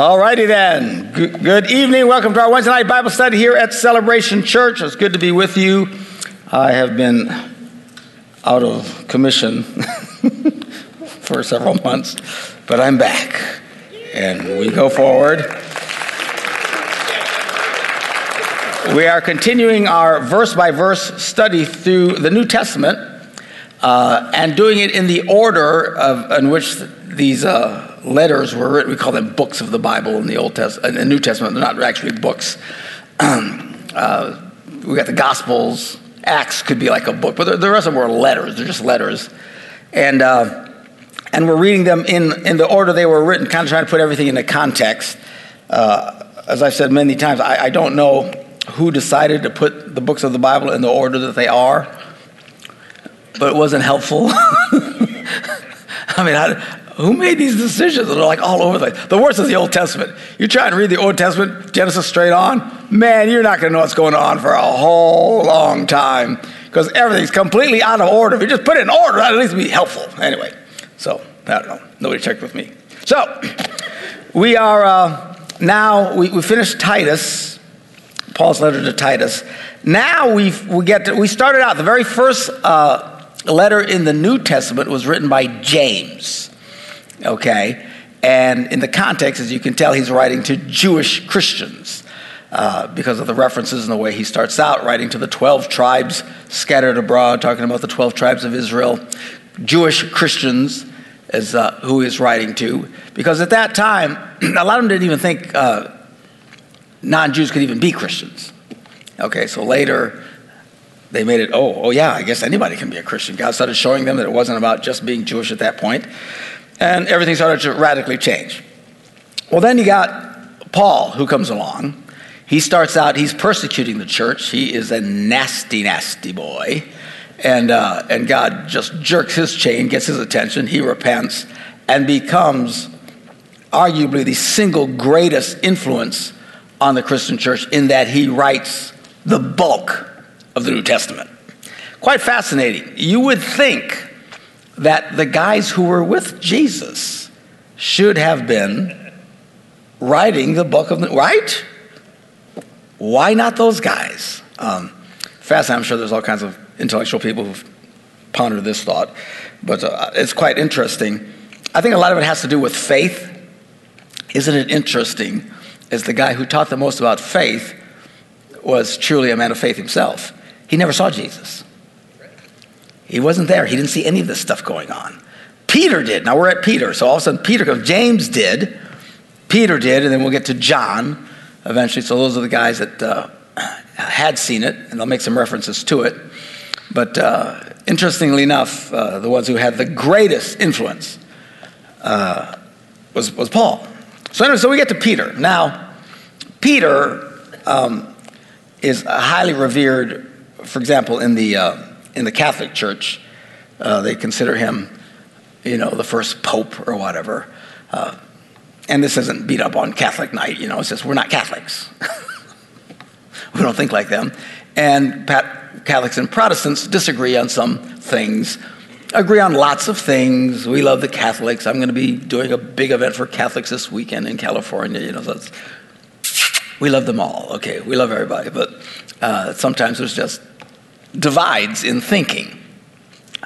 All righty then. Good, good evening. Welcome to our Wednesday night Bible study here at Celebration Church. It's good to be with you. I have been out of commission for several months, but I'm back. And we go forward. We are continuing our verse by verse study through the New Testament uh, and doing it in the order of, in which these uh, letters were written. We call them books of the Bible in the Old Testament, in the New Testament. They're not actually books. uh, we got the Gospels. Acts could be like a book, but the rest of them were letters. They're just letters, and uh, and we're reading them in in the order they were written, kind of trying to put everything into context. Uh, as I've said many times, I, I don't know who decided to put the books of the Bible in the order that they are, but it wasn't helpful. I mean, I, who made these decisions that are like all over the place? The worst is the Old Testament. You try and read the Old Testament, Genesis straight on, man, you're not going to know what's going on for a whole long time because everything's completely out of order. If you just put it in order, that'd at least be helpful. Anyway, so I don't know. Nobody checked with me. So we are uh, now, we, we finished Titus, Paul's letter to Titus. Now we we get to, we started out, the very first uh, letter in the New Testament was written by James okay? And in the context, as you can tell, he's writing to Jewish Christians uh, because of the references and the way he starts out, writing to the 12 tribes scattered abroad, talking about the 12 tribes of Israel. Jewish Christians is uh, who he's writing to, because at that time, a lot of them didn't even think uh, non Jews could even be Christians. Okay, so later, they made it, oh, oh yeah, I guess anybody can be a Christian. God started showing them that it wasn't about just being Jewish at that point and everything started to radically change. Well, then you got Paul who comes along. He starts out, he's persecuting the church. He is a nasty, nasty boy. And, uh, and God just jerks his chain, gets his attention. He repents and becomes arguably the single greatest influence on the Christian church in that he writes the bulk of the New Testament. Quite fascinating. You would think that the guys who were with Jesus should have been writing the book of the, right? Why not those guys? Um, fast, I'm sure there's all kinds of intellectual people who've pondered this thought, but uh, it's quite interesting. I think a lot of it has to do with faith. Isn't it interesting? As the guy who taught the most about faith was truly a man of faith himself. He never saw Jesus. He wasn't there. He didn't see any of this stuff going on. Peter did. Now we're at Peter. So all of a sudden, Peter comes. James did. Peter did. And then we'll get to John eventually. So those are the guys that uh, had seen it. And they'll make some references to it. But uh, interestingly enough, uh, the ones who had the greatest influence uh, was, was Paul. So, anyway, so we get to Peter. Now, Peter um, is highly revered, for example, in the uh, in the Catholic Church, uh, they consider him, you know, the first pope or whatever. Uh, and this isn't beat up on Catholic night, you know, it's just we're not Catholics. we don't think like them. And Catholics and Protestants disagree on some things, agree on lots of things. We love the Catholics. I'm going to be doing a big event for Catholics this weekend in California, you know, so we love them all. Okay, we love everybody, but uh, sometimes there's just divides in thinking.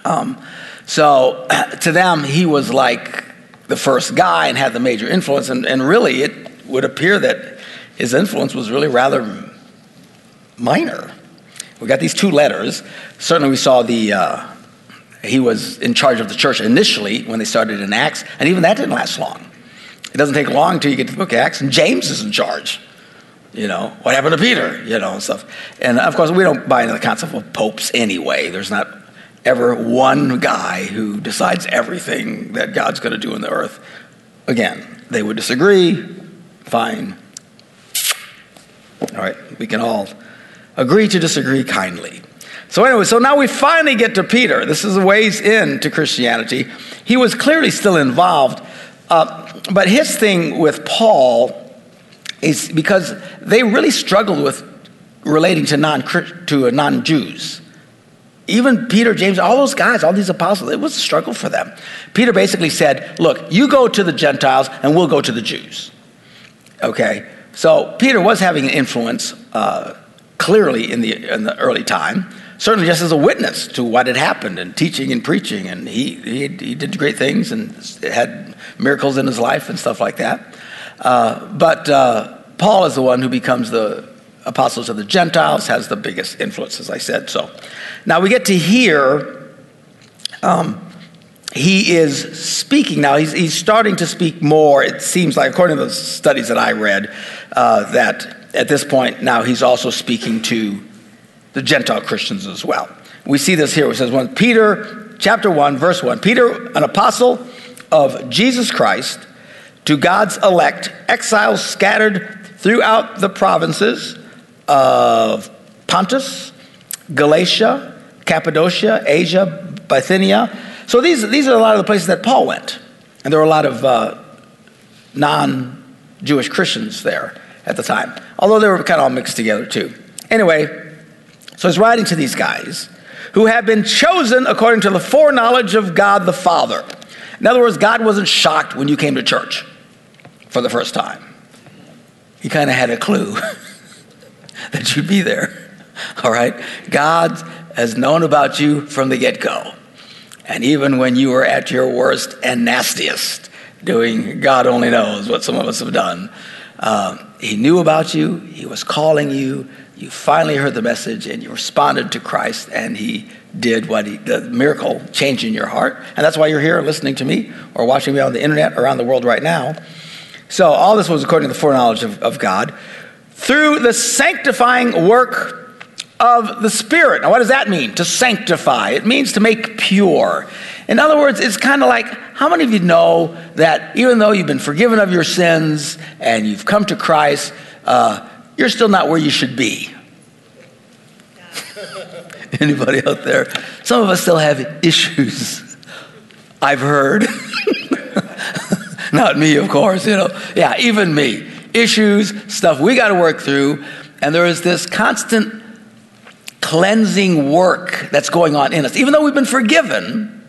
Um, so to them, he was like the first guy and had the major influence. And, and really, it would appear that his influence was really rather minor. We got these two letters. Certainly, we saw the. Uh, he was in charge of the church initially when they started in Acts, and even that didn't last long. It doesn't take long until you get to the book of Acts, and James is in charge. You know, what happened to Peter? You know, and stuff. And of course, we don't buy into the concept of popes anyway. There's not ever one guy who decides everything that God's going to do in the earth. Again, they would disagree. Fine. All right, we can all agree to disagree kindly. So, anyway, so now we finally get to Peter. This is a ways into Christianity. He was clearly still involved, uh, but his thing with Paul is because they really struggled with relating to non to non Jews. Even Peter, James, all those guys, all these apostles, it was a struggle for them. Peter basically said, Look, you go to the Gentiles and we'll go to the Jews. Okay, so Peter was having an influence uh, clearly in the, in the early time, certainly just as a witness to what had happened and teaching and preaching. And he, he, he did great things and had miracles in his life and stuff like that. Uh, but uh, Paul is the one who becomes the apostles of the Gentiles, has the biggest influence, as I said. So now we get to hear um, he is speaking now. He's, he's starting to speak more. It seems like, according to the studies that I read, uh, that at this point now he's also speaking to the Gentile Christians as well. We see this here. It says, when Peter, chapter 1, verse 1, Peter, an apostle of Jesus Christ, to God's elect, exiles scattered throughout the provinces of Pontus, Galatia, Cappadocia, Asia, Bithynia. So these, these are a lot of the places that Paul went. And there were a lot of uh, non Jewish Christians there at the time, although they were kind of all mixed together too. Anyway, so he's writing to these guys who have been chosen according to the foreknowledge of God the Father. In other words, God wasn't shocked when you came to church for the first time. He kind of had a clue that you'd be there. All right? God has known about you from the get go. And even when you were at your worst and nastiest, doing God only knows what some of us have done, uh, He knew about you, He was calling you, you finally heard the message, and you responded to Christ, and He did what He, the miracle, changing your heart. And that's why you're here listening to me or watching me on the internet around the world right now. So, all this was according to the foreknowledge of, of God through the sanctifying work of the Spirit. Now, what does that mean? To sanctify. It means to make pure. In other words, it's kind of like how many of you know that even though you've been forgiven of your sins and you've come to Christ, uh, you're still not where you should be? Anybody out there? Some of us still have issues. I've heard. not me, of course, you know. Yeah, even me. Issues, stuff we got to work through. And there is this constant cleansing work that's going on in us. Even though we've been forgiven,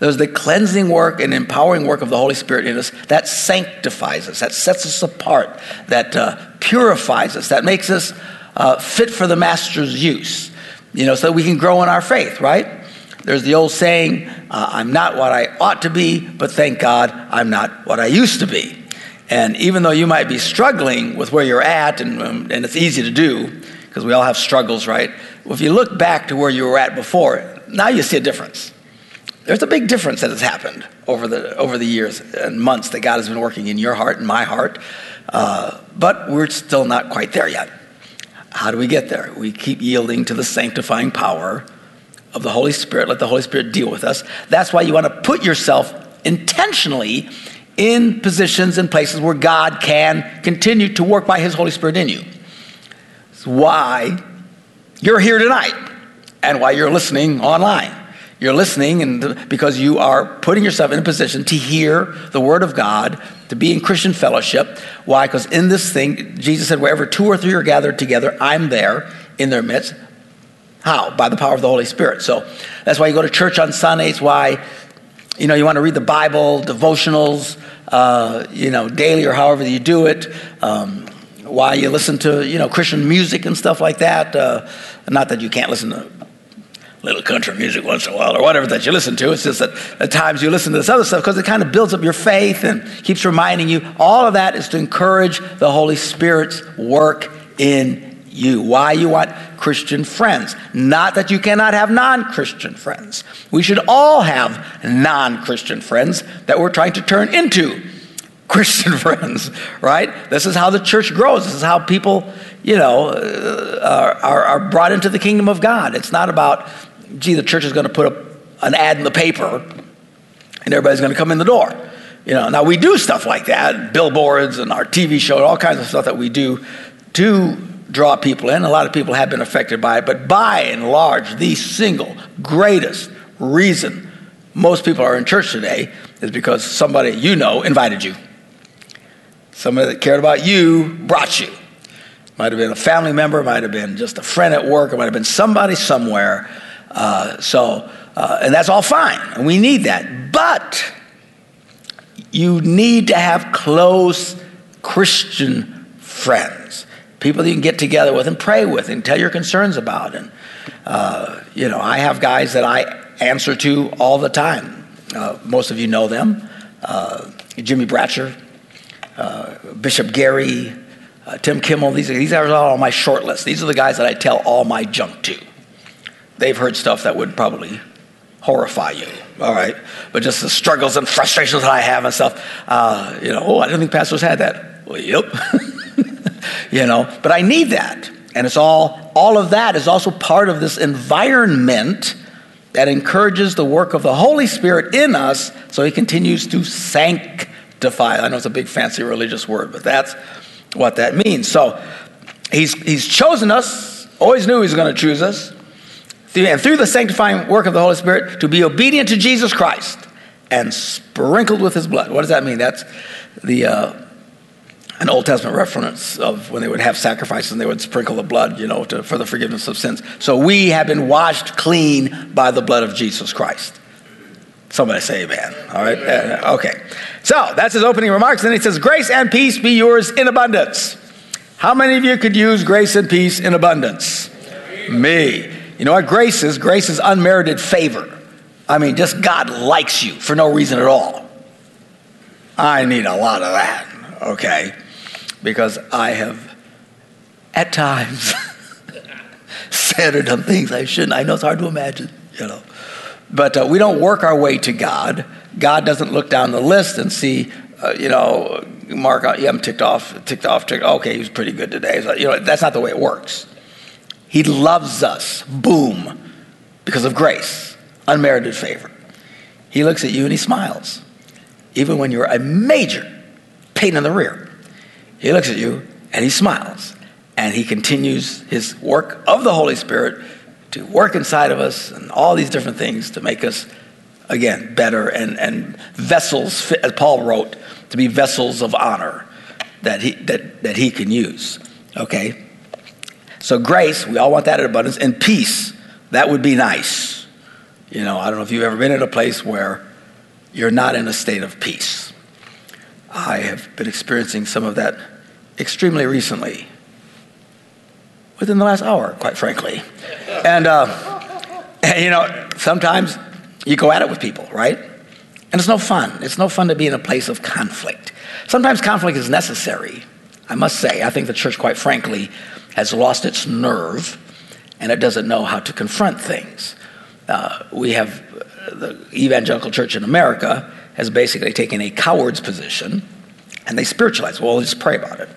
there's the cleansing work and empowering work of the Holy Spirit in us that sanctifies us, that sets us apart, that uh, purifies us, that makes us uh, fit for the Master's use, you know, so we can grow in our faith, right? There's the old saying, uh, I'm not what I ought to be, but thank God I'm not what I used to be. And even though you might be struggling with where you're at, and, um, and it's easy to do, because we all have struggles, right? Well, if you look back to where you were at before, now you see a difference. There's a big difference that has happened over the, over the years and months that God has been working in your heart and my heart. Uh, but we're still not quite there yet. How do we get there? We keep yielding to the sanctifying power of the Holy Spirit. Let the Holy Spirit deal with us. That's why you want to put yourself intentionally in positions and places where God can continue to work by His Holy Spirit in you It's why you're here tonight and why you're listening online. You're listening and because you are putting yourself in a position to hear the word of God, to be in Christian fellowship. Why? Because in this thing, Jesus said, wherever two or three are gathered together, I'm there in their midst. How? By the power of the Holy Spirit. So that's why you go to church on Sundays. Why? You know, you want to read the Bible, devotionals, uh, you know, daily or however you do it. Um, why you listen to you know Christian music and stuff like that. Uh, not that you can't listen to little country music once in a while or whatever that you listen to. It's just that at times you listen to this other stuff because it kind of builds up your faith and keeps reminding you. All of that is to encourage the Holy Spirit's work in you. Why you want Christian friends. Not that you cannot have non Christian friends. We should all have non Christian friends that we're trying to turn into Christian friends, right? This is how the church grows. This is how people, you know, uh, are, are brought into the kingdom of God. It's not about, gee, the church is going to put up an ad in the paper and everybody's going to come in the door. You know, now we do stuff like that, billboards and our TV show, and all kinds of stuff that we do to draw people in. A lot of people have been affected by it, but by and large, the single greatest reason most people are in church today is because somebody you know invited you. Somebody that cared about you brought you. Might have been a family member, might have been just a friend at work, it might have been somebody somewhere. Uh, so, uh, and that's all fine, and we need that. But you need to have close Christian friends, people that you can get together with and pray with and tell your concerns about. And, uh, you know, I have guys that I answer to all the time. Uh, most of you know them uh, Jimmy Bratcher, uh, Bishop Gary, uh, Tim Kimmel. These are, these are all on my short list. These are the guys that I tell all my junk to. They've heard stuff that would probably horrify you, all right? But just the struggles and frustrations that I have and stuff, uh, you know, oh, I didn't think pastors had that. Well, yep. you know, but I need that. And it's all, all of that is also part of this environment that encourages the work of the Holy Spirit in us so he continues to sanctify. I know it's a big fancy religious word, but that's what that means. So he's, he's chosen us, always knew he was going to choose us, and through the sanctifying work of the Holy Spirit to be obedient to Jesus Christ and sprinkled with his blood. What does that mean? That's the uh, an Old Testament reference of when they would have sacrifices and they would sprinkle the blood, you know, to, for the forgiveness of sins. So we have been washed clean by the blood of Jesus Christ. Somebody say amen. All right. Uh, okay. So that's his opening remarks. Then he says, Grace and peace be yours in abundance. How many of you could use grace and peace in abundance? Me. You know what grace is? Grace is unmerited favor. I mean, just God likes you for no reason at all. I need a lot of that, okay? Because I have, at times, said or done things I shouldn't. I know it's hard to imagine, you know. But uh, we don't work our way to God. God doesn't look down the list and see, uh, you know, Mark, uh, yeah, I'm ticked off, ticked off, ticked. Okay, he was pretty good today. So, you know, that's not the way it works. He loves us, boom, because of grace, unmerited favor. He looks at you and he smiles, even when you're a major pain in the rear. He looks at you and he smiles, and he continues his work of the Holy Spirit to work inside of us and all these different things to make us, again, better and, and vessels, as Paul wrote, to be vessels of honor that he, that, that he can use. Okay? So, grace, we all want that in abundance, and peace, that would be nice. You know, I don't know if you've ever been in a place where you're not in a state of peace. I have been experiencing some of that extremely recently, within the last hour, quite frankly. And, uh, and, you know, sometimes you go at it with people, right? And it's no fun. It's no fun to be in a place of conflict. Sometimes conflict is necessary. I must say, I think the church, quite frankly, has lost its nerve and it doesn't know how to confront things. Uh, we have uh, the evangelical church in America has basically taken a coward's position and they spiritualize. Well, let's pray about it.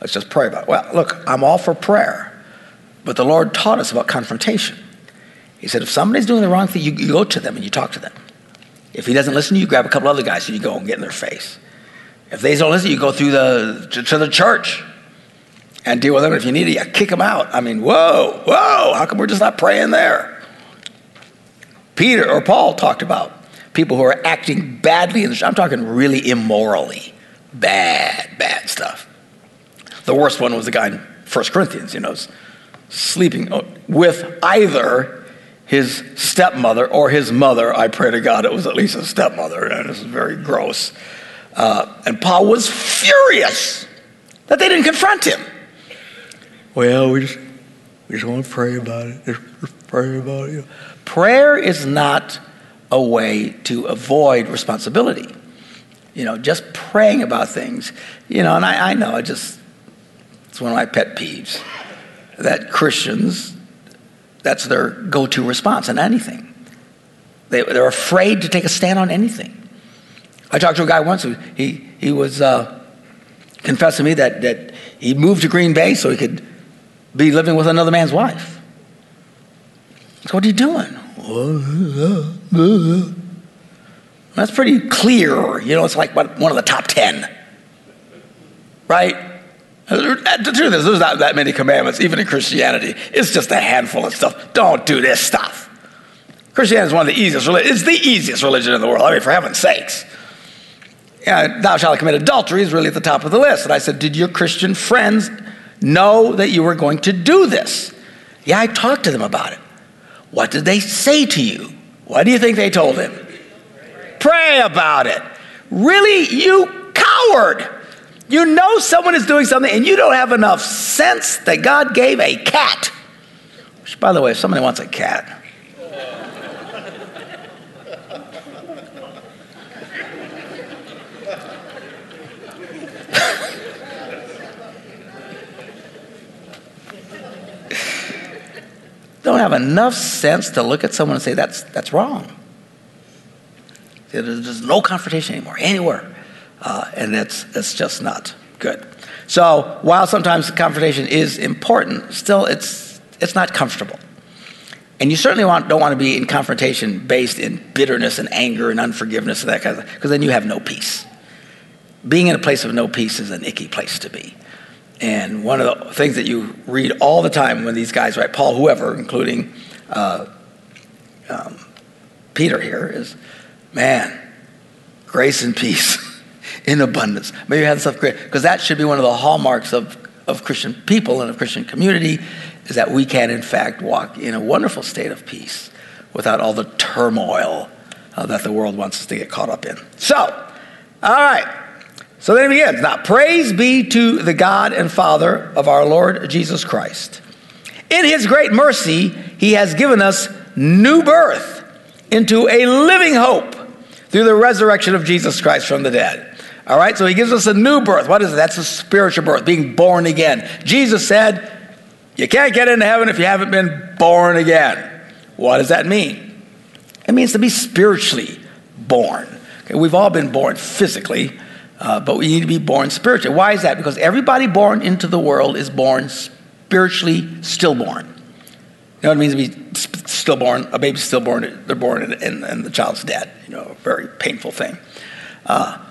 Let's just pray about it. Well, look, I'm all for prayer, but the Lord taught us about confrontation. He said, if somebody's doing the wrong thing, you, you go to them and you talk to them. If he doesn't listen to you, grab a couple other guys and you go and get in their face. If they don't listen, you go through the to, to the church and deal with them. If you need it, you kick them out. I mean, whoa, whoa, how come we're just not praying there? Peter or Paul talked about people who are acting badly. In the, I'm talking really immorally, bad, bad stuff. The worst one was the guy in 1 Corinthians, you know, sleeping with either his stepmother or his mother. I pray to God it was at least a stepmother, and this is very gross. Uh, and Paul was furious that they didn't confront him. Well, we just, we just want to pray about it. Just pray about it. Prayer is not a way to avoid responsibility. You know, just praying about things. You know, and I, I know, I just, it's one of my pet peeves that Christians, that's their go to response on anything. They, they're afraid to take a stand on anything. I talked to a guy once who he, he was uh, confessing to me that, that he moved to Green Bay so he could be living with another man's wife. So what are you doing? That's pretty clear. You know, it's like one of the top 10. Right? Uh, the truth is, there's not that many commandments, even in Christianity. It's just a handful of stuff. Don't do this stuff. Christianity is one of the easiest religions. It's the easiest religion in the world. I mean, for heaven's sakes. Yeah, thou shalt commit adultery is really at the top of the list. And I said, Did your Christian friends know that you were going to do this. Yeah, I talked to them about it. What did they say to you? What do you think they told him? Pray about it. Really, you coward. You know someone is doing something and you don't have enough sense that God gave a cat. Which, by the way, if somebody wants a cat, don't have enough sense to look at someone and say, that's, that's wrong. There's no confrontation anymore, anywhere. Uh, and that's, that's just not good. So while sometimes confrontation is important, still it's, it's not comfortable. And you certainly want, don't want to be in confrontation based in bitterness and anger and unforgiveness and that kind of thing, because then you have no peace. Being in a place of no peace is an icky place to be. And one of the things that you read all the time when these guys write, Paul, whoever, including uh, um, Peter here, is man, grace and peace in abundance. Maybe you have stuff great, because that should be one of the hallmarks of, of Christian people and of Christian community, is that we can, in fact, walk in a wonderful state of peace without all the turmoil uh, that the world wants us to get caught up in. So, all right. So then it begins. Now, praise be to the God and Father of our Lord Jesus Christ. In his great mercy, he has given us new birth into a living hope through the resurrection of Jesus Christ from the dead. All right, so he gives us a new birth. What is it? That's a spiritual birth, being born again. Jesus said, You can't get into heaven if you haven't been born again. What does that mean? It means to be spiritually born. Okay, we've all been born physically, uh, but we need to be born spiritually. Why is that? Because everybody born into the world is born spiritually stillborn. You know what it means to be stillborn? A baby's stillborn, they're born and, and, and the child's dead. You know, a very painful thing. Uh,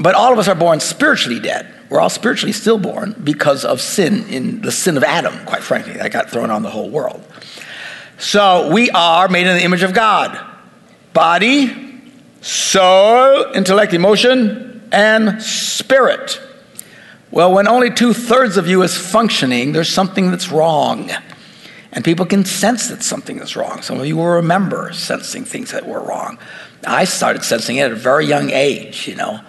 but all of us are born spiritually dead. We're all spiritually stillborn because of sin, in the sin of Adam, quite frankly. That got thrown on the whole world. So we are made in the image of God body, soul, intellect, emotion, and spirit. Well, when only two thirds of you is functioning, there's something that's wrong. And people can sense that something is wrong. Some of you will remember sensing things that were wrong. I started sensing it at a very young age, you know.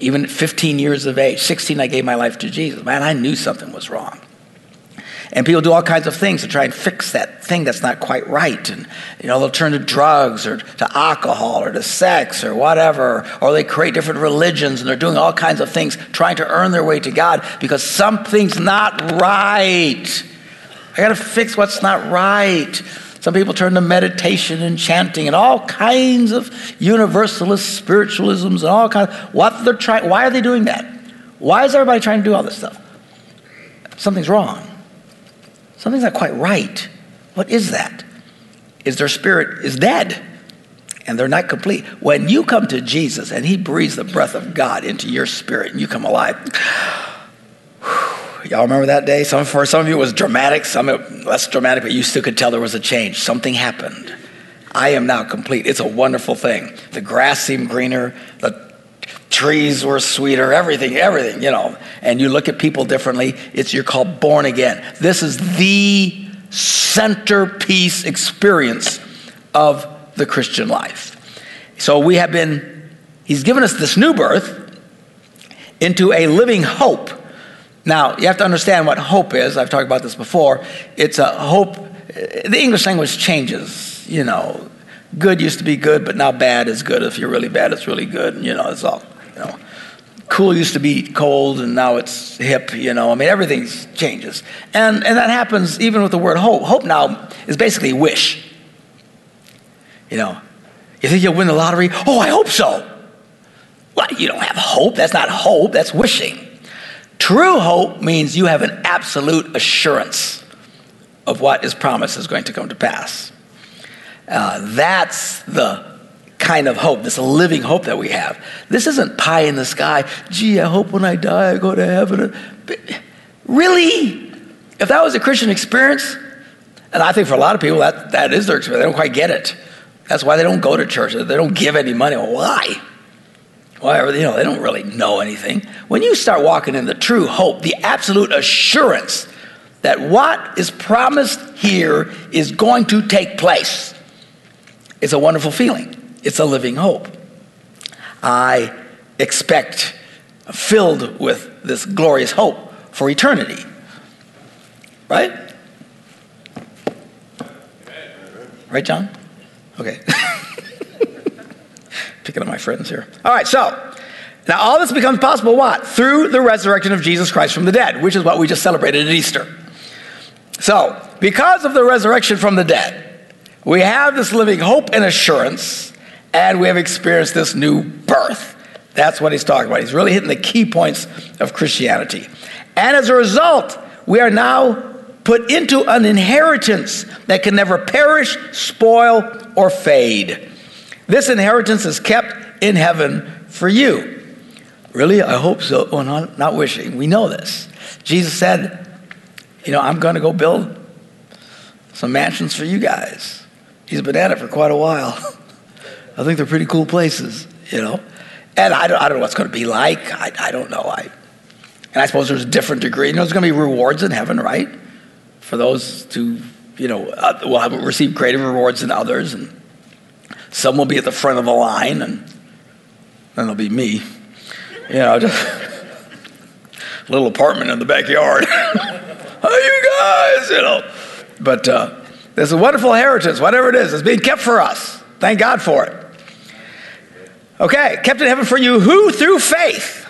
Even at 15 years of age, 16, I gave my life to Jesus. Man, I knew something was wrong. And people do all kinds of things to try and fix that thing that's not quite right. And, you know, they'll turn to drugs or to alcohol or to sex or whatever. Or they create different religions and they're doing all kinds of things trying to earn their way to God because something's not right. I got to fix what's not right. Some people turn to meditation and chanting and all kinds of universalist spiritualisms and all kinds. What they're trying. Why are they doing that? Why is everybody trying to do all this stuff? Something's wrong. Something's not quite right. What is that? Is their spirit is dead and they're not complete. When you come to Jesus and he breathes the breath of God into your spirit and you come alive. Y'all remember that day? Some, for some of you it was dramatic, some less dramatic, but you still could tell there was a change. Something happened. I am now complete. It's a wonderful thing. The grass seemed greener, the trees were sweeter, everything, everything, you know. And you look at people differently. It's you're called born again. This is the centerpiece experience of the Christian life. So we have been, he's given us this new birth into a living hope. Now, you have to understand what hope is. I've talked about this before. It's a hope, the English language changes, you know. Good used to be good, but now bad is good. If you're really bad, it's really good. And, You know, it's all you know, cool used to be cold and now it's hip, you know. I mean, everything changes. And, and that happens even with the word hope. Hope now is basically wish. You know, you think you'll win the lottery? Oh, I hope so. Well, you don't have hope. That's not hope, that's wishing. True hope means you have an absolute assurance of what is promised is going to come to pass. Uh, that's the kind of hope, this living hope that we have. This isn't pie in the sky. Gee, I hope when I die I go to heaven. Really? If that was a Christian experience, and I think for a lot of people that, that is their experience, they don't quite get it. That's why they don't go to church. They don't give any money. Why? Why? You know, they don't really know anything. When you start walking in the true hope, the absolute assurance that what is promised here is going to take place, it's a wonderful feeling. It's a living hope. I expect, filled with this glorious hope for eternity. Right? Right, John? Okay. Picking up my friends here. All right, so now all this becomes possible what? Through the resurrection of Jesus Christ from the dead, which is what we just celebrated at Easter. So, because of the resurrection from the dead, we have this living hope and assurance, and we have experienced this new birth. That's what he's talking about. He's really hitting the key points of Christianity. And as a result, we are now put into an inheritance that can never perish, spoil, or fade. This inheritance is kept in heaven for you. Really? I hope so. Oh, well, not, not wishing. We know this. Jesus said, You know, I'm going to go build some mansions for you guys. He's been at it for quite a while. I think they're pretty cool places, you know. And I don't, I don't know what's going to be like. I, I don't know. I, and I suppose there's a different degree. You know, there's going to be rewards in heaven, right? For those who, you know, uh, will have received greater rewards than others. And some will be at the front of the line, and then there'll be me. You know, just a little apartment in the backyard. Hey, you guys, you know. But uh, there's a wonderful inheritance, whatever it is, it's being kept for us. Thank God for it. Okay, kept in heaven for you, who through faith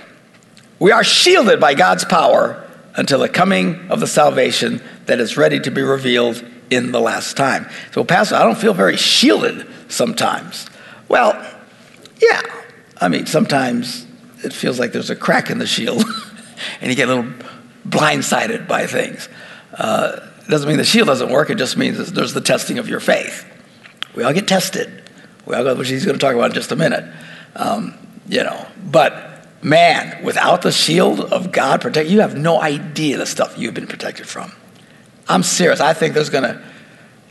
we are shielded by God's power until the coming of the salvation that is ready to be revealed in the last time. So, Pastor, I don't feel very shielded sometimes. Well, yeah. I mean, sometimes it feels like there's a crack in the shield and you get a little blindsided by things. Uh, it doesn't mean the shield doesn't work, it just means there's the testing of your faith. We all get tested. We all go, which he's going to talk about in just a minute. Um, you know, but man, without the shield of God protect, you have no idea the stuff you've been protected from. I'm serious. I think there's going to,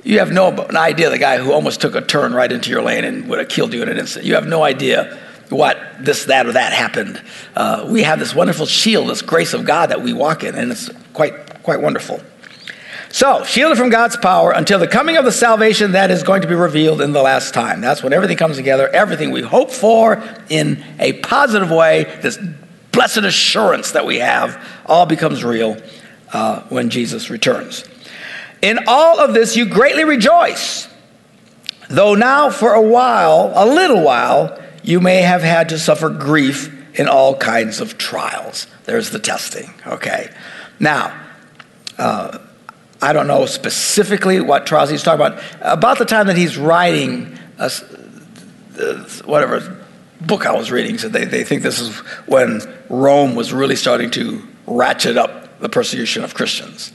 you have no idea the guy who almost took a turn right into your lane and would have killed you in an instant. You have no idea what this, that, or that happened. Uh, we have this wonderful shield, this grace of God that we walk in, and it's quite, quite wonderful. So, shielded from God's power until the coming of the salvation that is going to be revealed in the last time. That's when everything comes together, everything we hope for in a positive way, this blessed assurance that we have, all becomes real uh, when Jesus returns. In all of this, you greatly rejoice, though now for a while, a little while, you may have had to suffer grief in all kinds of trials. There's the testing, okay? Now, uh, I don't know specifically what trials he's talking about. About the time that he's writing, a, whatever book I was reading, so they, they think this is when Rome was really starting to ratchet up the persecution of Christians.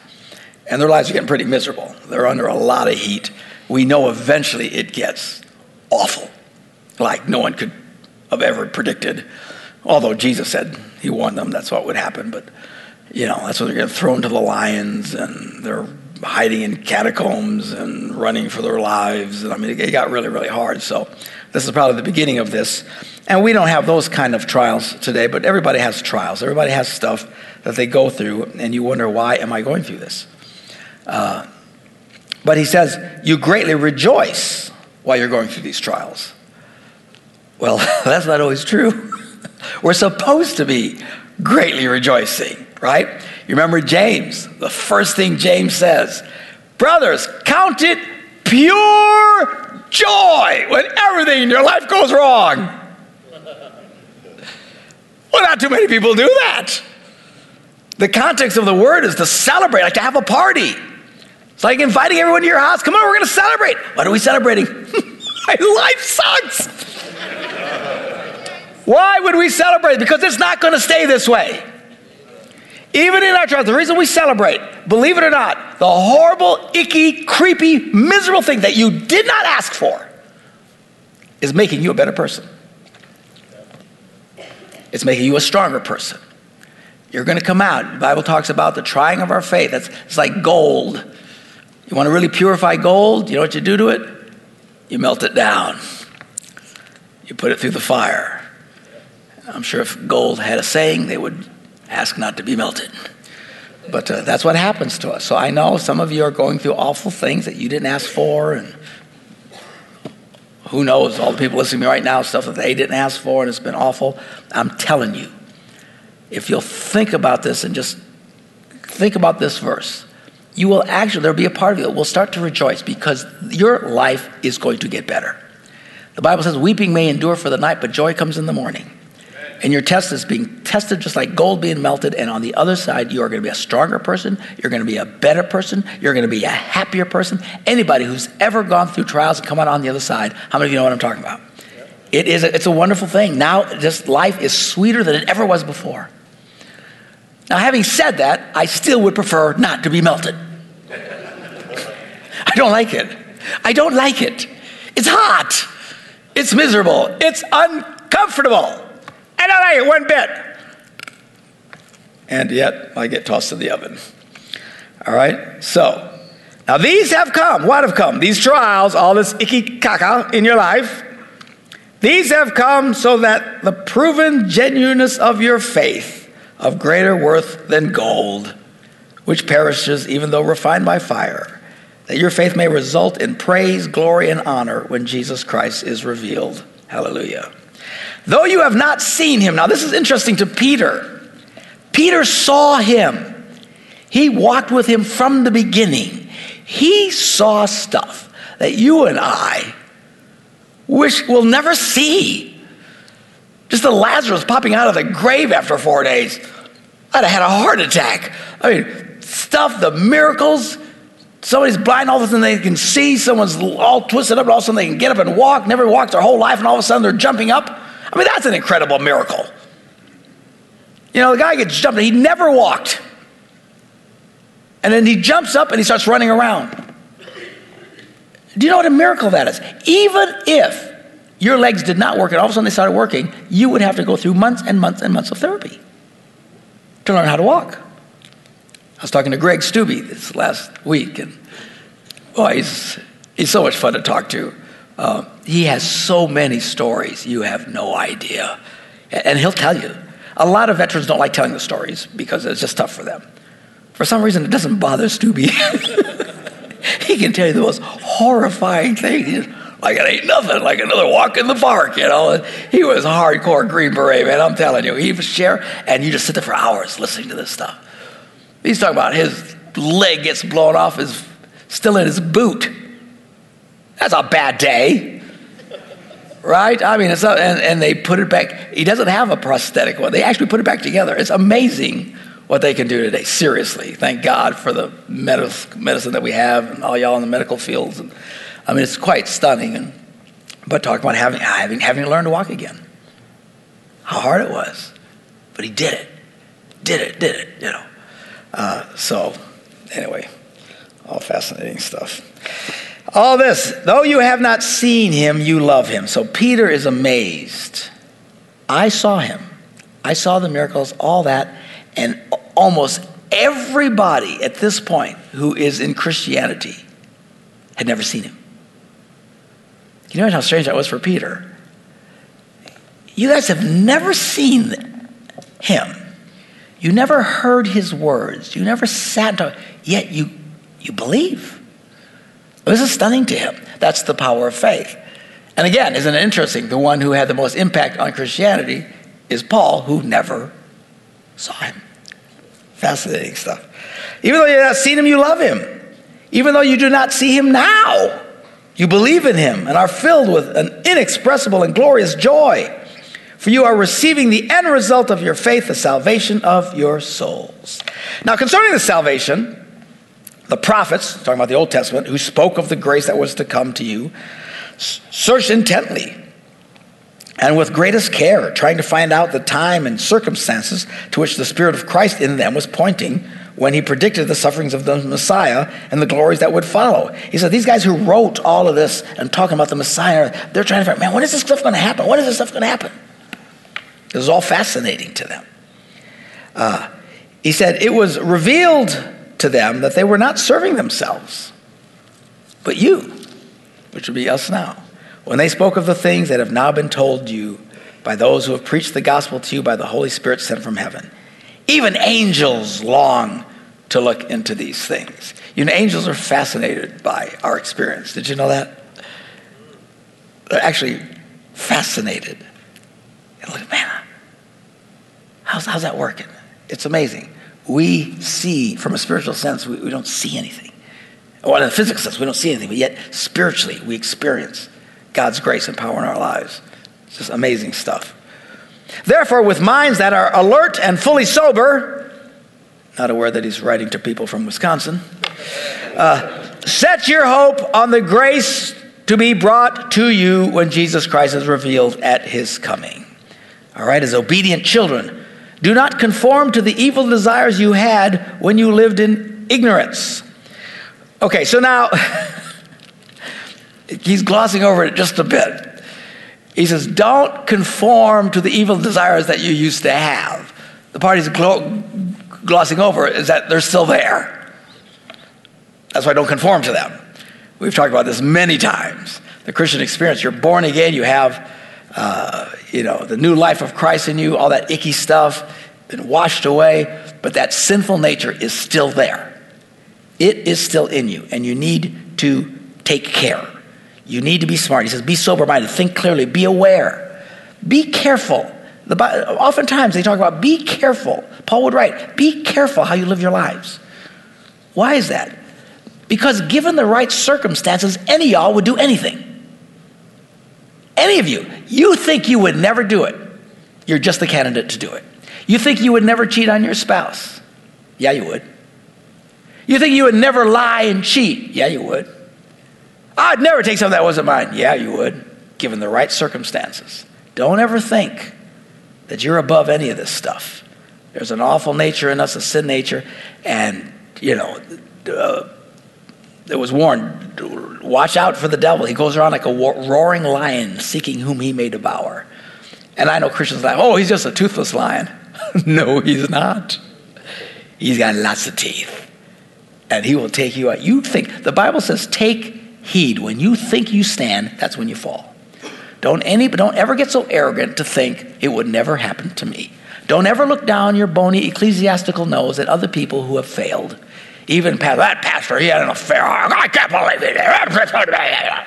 And their lives are getting pretty miserable. They're under a lot of heat. We know eventually it gets awful, like no one could have ever predicted. Although Jesus said he warned them that's what would happen, but you know, that's when they're getting thrown to the lions and they're hiding in catacombs and running for their lives. And I mean, it got really, really hard. So this is probably the beginning of this. And we don't have those kind of trials today, but everybody has trials. Everybody has stuff that they go through, and you wonder, why am I going through this? Uh, but he says, you greatly rejoice while you're going through these trials. Well, that's not always true. We're supposed to be greatly rejoicing right? You remember James, the first thing James says, brothers, count it pure joy when everything in your life goes wrong. Well, not too many people do that. The context of the word is to celebrate, like to have a party. It's like inviting everyone to your house. Come on, we're going to celebrate. What are we celebrating? My life sucks. Why would we celebrate? Because it's not going to stay this way. Even in our trials, the reason we celebrate, believe it or not, the horrible, icky, creepy, miserable thing that you did not ask for is making you a better person. It's making you a stronger person. You're going to come out. The Bible talks about the trying of our faith. That's, it's like gold. You want to really purify gold? You know what you do to it? You melt it down. You put it through the fire. I'm sure if gold had a saying, they would ask not to be melted. But uh, that's what happens to us. So I know some of you are going through awful things that you didn't ask for, and who knows, all the people listening to me right now, stuff that they didn't ask for, and it's been awful. I'm telling you, if you'll think about this and just think about this verse, you will actually, there'll be a part of you that will start to rejoice because your life is going to get better. The Bible says, weeping may endure for the night, but joy comes in the morning. And your test is being tested just like gold being melted. And on the other side, you are going to be a stronger person. You're going to be a better person. You're going to be a happier person. Anybody who's ever gone through trials and come out on the other side, how many of you know what I'm talking about? It is a, it's a wonderful thing. Now, just life is sweeter than it ever was before. Now, having said that, I still would prefer not to be melted. I don't like it. I don't like it. It's hot. It's miserable. It's uncomfortable. I like it one bit. And yet, I get tossed in the oven. All right? So, now these have come. What have come? These trials, all this icky caca in your life, these have come so that the proven genuineness of your faith, of greater worth than gold, which perishes even though refined by fire, that your faith may result in praise, glory, and honor when Jesus Christ is revealed. Hallelujah. Though you have not seen him. Now, this is interesting to Peter. Peter saw him, he walked with him from the beginning. He saw stuff that you and I wish we'll never see. Just the Lazarus popping out of the grave after four days. I'd have had a heart attack. I mean, stuff, the miracles. Somebody's blind, all of a sudden they can see. Someone's all twisted up, all of a sudden they can get up and walk. Never walked their whole life, and all of a sudden they're jumping up. I mean, that's an incredible miracle. You know, the guy gets jumped, and he never walked. And then he jumps up and he starts running around. Do you know what a miracle that is? Even if your legs did not work and all of a sudden they started working, you would have to go through months and months and months of therapy to learn how to walk. I was talking to Greg Stubbe this last week, and boy, he's, he's so much fun to talk to. Uh, he has so many stories, you have no idea. And he'll tell you. A lot of veterans don't like telling the stories because it's just tough for them. For some reason, it doesn't bother Stubbe. he can tell you the most horrifying things. Like it ain't nothing, like another walk in the park, you know. He was a hardcore Green Beret, man. I'm telling you. He was share, and you just sit there for hours listening to this stuff. He's talking about his leg gets blown off, is still in his boot. That's a bad day. Right? I mean, it's a, and, and they put it back. He doesn't have a prosthetic one. They actually put it back together. It's amazing what they can do today. Seriously. Thank God for the medicine that we have and all y'all in the medical fields. And, I mean, it's quite stunning. And, but talking about having, having, having to learn to walk again. How hard it was. But he did it. Did it, did it, you know. Uh, so, anyway, all fascinating stuff. All this, though you have not seen him, you love him. So Peter is amazed. I saw him. I saw the miracles, all that, and almost everybody at this point who is in Christianity had never seen him. Can you imagine how strange that was for Peter? You guys have never seen him. You never heard his words. You never sat down, yet you, you believe. This is stunning to him. That's the power of faith. And again, isn't it interesting? The one who had the most impact on Christianity is Paul, who never saw him. Fascinating stuff. Even though you have not seen him, you love him. Even though you do not see him now, you believe in him and are filled with an inexpressible and glorious joy. For you are receiving the end result of your faith, the salvation of your souls. Now, concerning the salvation, the prophets, talking about the Old Testament, who spoke of the grace that was to come to you, searched intently and with greatest care, trying to find out the time and circumstances to which the Spirit of Christ in them was pointing when he predicted the sufferings of the Messiah and the glories that would follow. He said, These guys who wrote all of this and talking about the Messiah, they're trying to find, man, when is this stuff going to happen? When is this stuff going to happen? It was all fascinating to them. Uh, he said, It was revealed to them that they were not serving themselves, but you, which would be us now. When they spoke of the things that have now been told you by those who have preached the gospel to you by the Holy Spirit sent from heaven. Even angels long to look into these things. You know, angels are fascinated by our experience. Did you know that? They're actually fascinated. And look, man, how's how's that working? It's amazing. We see, from a spiritual sense, we, we don't see anything. Well, in a physical sense, we don't see anything, but yet spiritually, we experience God's grace and power in our lives. It's just amazing stuff. Therefore, with minds that are alert and fully sober, not aware that he's writing to people from Wisconsin, uh, set your hope on the grace to be brought to you when Jesus Christ is revealed at his coming. All right, as obedient children, do not conform to the evil desires you had when you lived in ignorance. Okay, so now he's glossing over it just a bit. He says, Don't conform to the evil desires that you used to have. The part he's glo- glossing over is that they're still there. That's why I don't conform to them. We've talked about this many times. The Christian experience, you're born again, you have, uh, you know, the new life of Christ in you, all that icky stuff, been washed away, but that sinful nature is still there. It is still in you, and you need to take care. You need to be smart. He says, be sober minded, think clearly, be aware, be careful. The, oftentimes they talk about be careful. Paul would write, be careful how you live your lives. Why is that? Because given the right circumstances, any y'all would do anything. Any of you, you think you would never do it. You're just the candidate to do it. You think you would never cheat on your spouse. Yeah, you would. You think you would never lie and cheat? Yeah, you would. I'd never take something that wasn't mine. Yeah, you would, given the right circumstances. Don't ever think that you're above any of this stuff. There's an awful nature in us, a sin nature, and, you know, uh, it was warned watch out for the devil. He goes around like a roaring lion seeking whom he may devour. And I know Christians like, oh, he's just a toothless lion. no, he's not. He's got lots of teeth and he will take you out. You think, the Bible says, take heed. When you think you stand, that's when you fall. Don't, any, don't ever get so arrogant to think it would never happen to me. Don't ever look down your bony ecclesiastical nose at other people who have failed. Even that pastor, he had an affair. I can't believe it.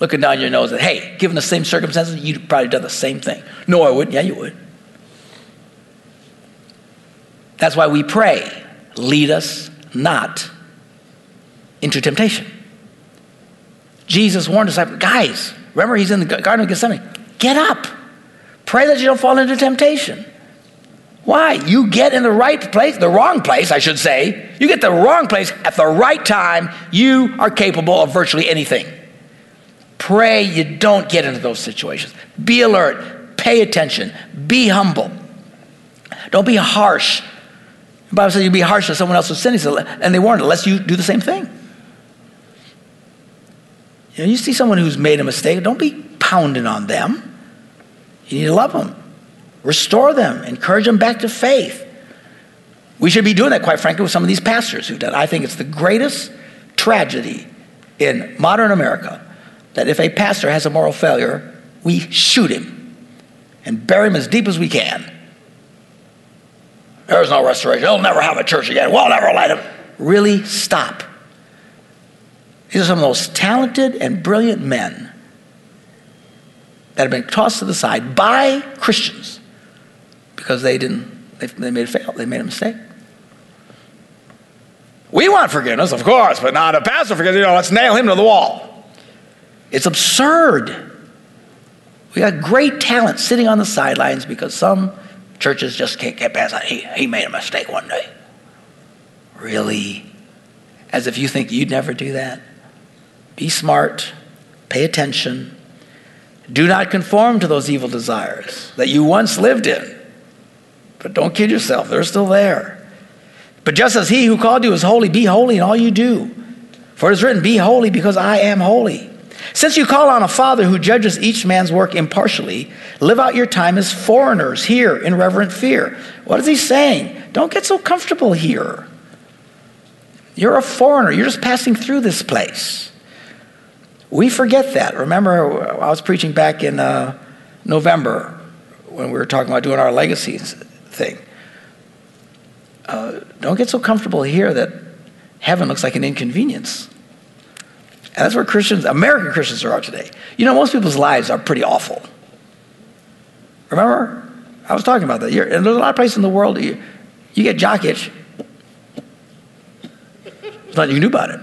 Looking down your nose at, hey, given the same circumstances, you'd probably done the same thing. No, I wouldn't. Yeah, you would. That's why we pray. Lead us not into temptation. Jesus warned us, guys, remember he's in the Garden of Gethsemane. Get up. Pray that you don't fall into temptation. Why? You get in the right place, the wrong place, I should say. You get the wrong place at the right time, you are capable of virtually anything. Pray you don't get into those situations. Be alert, pay attention, be humble. Don't be harsh the Bible says you'd be harsh to someone else's sin. and they warned, unless you do the same thing. You know, you see someone who's made a mistake, don't be pounding on them. You need to love them, restore them, encourage them back to faith. We should be doing that, quite frankly, with some of these pastors who've done. I think it's the greatest tragedy in modern America that if a pastor has a moral failure, we shoot him and bury him as deep as we can there's no restoration. He'll never have a church again. We'll never let him. Really stop. These are some of the most talented and brilliant men that have been tossed to the side by Christians because they didn't, they, they made a fail, they made a mistake. We want forgiveness, of course, but not a pastor because, you know, let's nail him to the wall. It's absurd. We got great talent sitting on the sidelines because some Churches just can't get past that. He, he made a mistake one day. Really? As if you think you'd never do that? Be smart, pay attention. Do not conform to those evil desires that you once lived in. But don't kid yourself, they're still there. But just as he who called you is holy, be holy in all you do. For it is written, Be holy because I am holy. Since you call on a Father who judges each man's work impartially, live out your time as foreigners here in reverent fear. What is he saying? Don't get so comfortable here. You're a foreigner, you're just passing through this place. We forget that. Remember, I was preaching back in uh, November when we were talking about doing our legacies thing. Uh, don't get so comfortable here that heaven looks like an inconvenience. And that's where Christians, American Christians are today. You know, most people's lives are pretty awful. Remember? I was talking about that. You're, and there's a lot of places in the world you, you get jock itch. There's nothing you can do about it.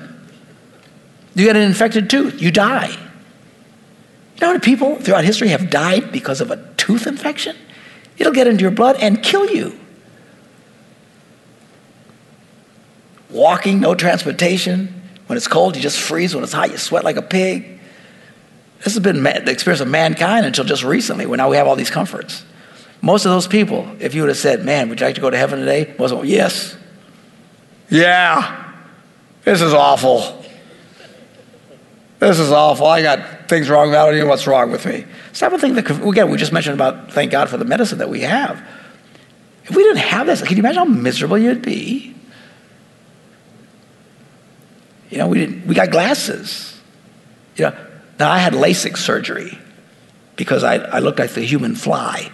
You get an infected tooth, you die. You know how many people throughout history have died because of a tooth infection? It'll get into your blood and kill you. Walking, no transportation. When it's cold, you just freeze. When it's hot, you sweat like a pig. This has been the experience of mankind until just recently, when now we have all these comforts. Most of those people, if you would have said, Man, would you like to go to heaven today? Most of them, yes. Yeah. This is awful. This is awful. I got things wrong. I don't even know what's wrong with me. Type of thing that, again, we just mentioned about thank God for the medicine that we have. If we didn't have this, can you imagine how miserable you'd be? You know, we, didn't, we got glasses. You know, now I had LASIK surgery because I, I looked like the human fly.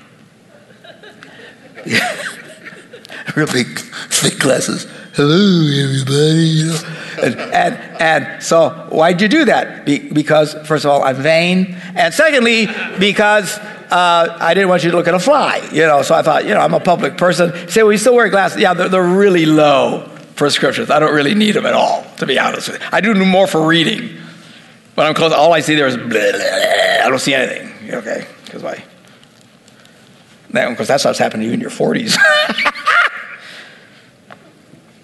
Real big, thick glasses. Hello, everybody. You know? and, and, and so, why'd you do that? Be, because, first of all, I'm vain. And secondly, because uh, I didn't want you to look at a fly. You know, so I thought, you know, I'm a public person. say, well, you still wear glasses? Yeah, they're, they're really low prescriptions. I don't really need them at all, to be honest with you. I do more for reading. When I'm close, all I see there is. I don't see anything. Okay, because why? Because that starts happening to you in your 40s.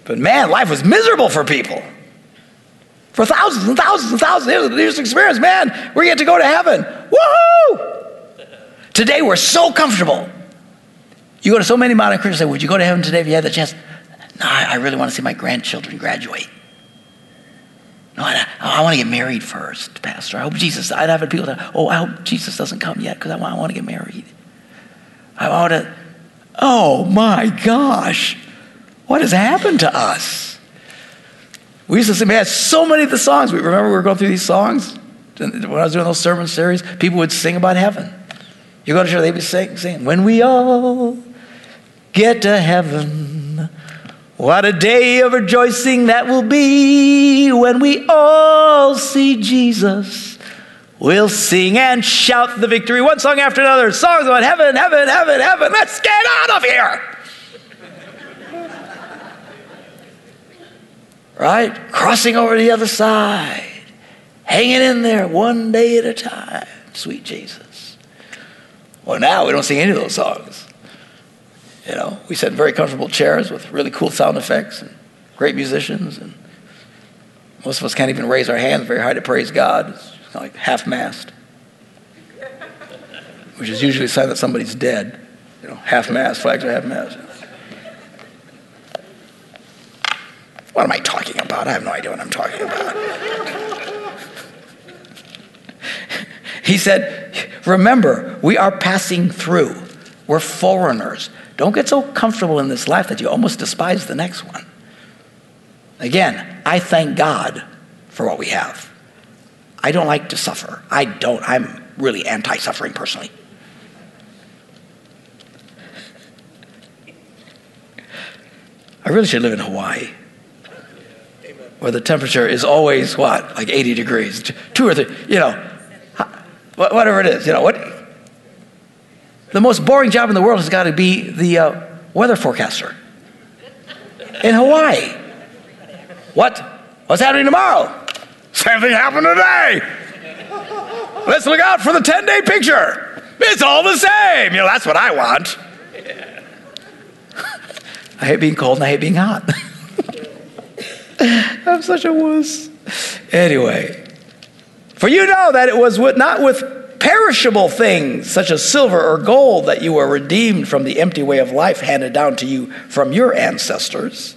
but man, life was miserable for people. For thousands and thousands and thousands of years of experience, man, we get to go to heaven. Woohoo! Today we're so comfortable. You go to so many modern Christians say, Would you go to heaven today if you had the chance? No, I really want to see my grandchildren graduate. No, I, I want to get married first, Pastor. I hope Jesus, I'd have people that, oh, I hope Jesus doesn't come yet because I want, I want to get married. I want to, oh my gosh, what has happened to us? We used to sing, man, so many of the songs. We remember we were going through these songs when I was doing those sermon series. People would sing about heaven. You go to church, they'd be singing, singing, when we all get to heaven. What a day of rejoicing that will be when we all see Jesus We'll sing and shout the victory, one song after another. Songs about heaven, heaven, heaven, heaven. Let's get out of here. Right? Crossing over to the other side, hanging in there one day at a time. Sweet Jesus. Well, now we don't sing any of those songs. You know, we sit in very comfortable chairs with really cool sound effects and great musicians, and most of us can't even raise our hands very high to praise God. It's like half mast, which is usually a sign that somebody's dead. You know, half mast, flags are half mast. What am I talking about? I have no idea what I'm talking about. he said, Remember, we are passing through. We're foreigners. Don't get so comfortable in this life that you almost despise the next one. Again, I thank God for what we have. I don't like to suffer. I don't. I'm really anti suffering personally. I really should live in Hawaii, where the temperature is always what, like 80 degrees, two or three, you know, whatever it is, you know, what? The most boring job in the world has got to be the uh, weather forecaster in Hawaii. What? What's happening tomorrow? Same thing happened today. Let's look out for the 10 day picture. It's all the same. You know, that's what I want. I hate being cold and I hate being hot. I'm such a wuss. Anyway, for you know that it was with, not with perishable things such as silver or gold that you were redeemed from the empty way of life handed down to you from your ancestors.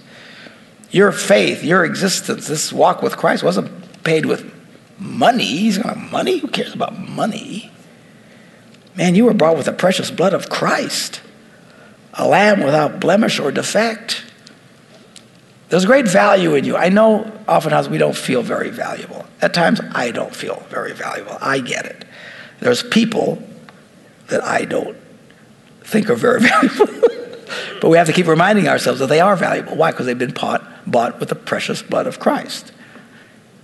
Your faith, your existence, this walk with Christ wasn't paid with money. He's to money? Who cares about money? Man, you were bought with the precious blood of Christ, a lamb without blemish or defect. There's great value in you. I know oftentimes we don't feel very valuable. At times, I don't feel very valuable. I get it. There's people that I don't think are very valuable. but we have to keep reminding ourselves that they are valuable. Why? Because they've been bought, bought with the precious blood of Christ.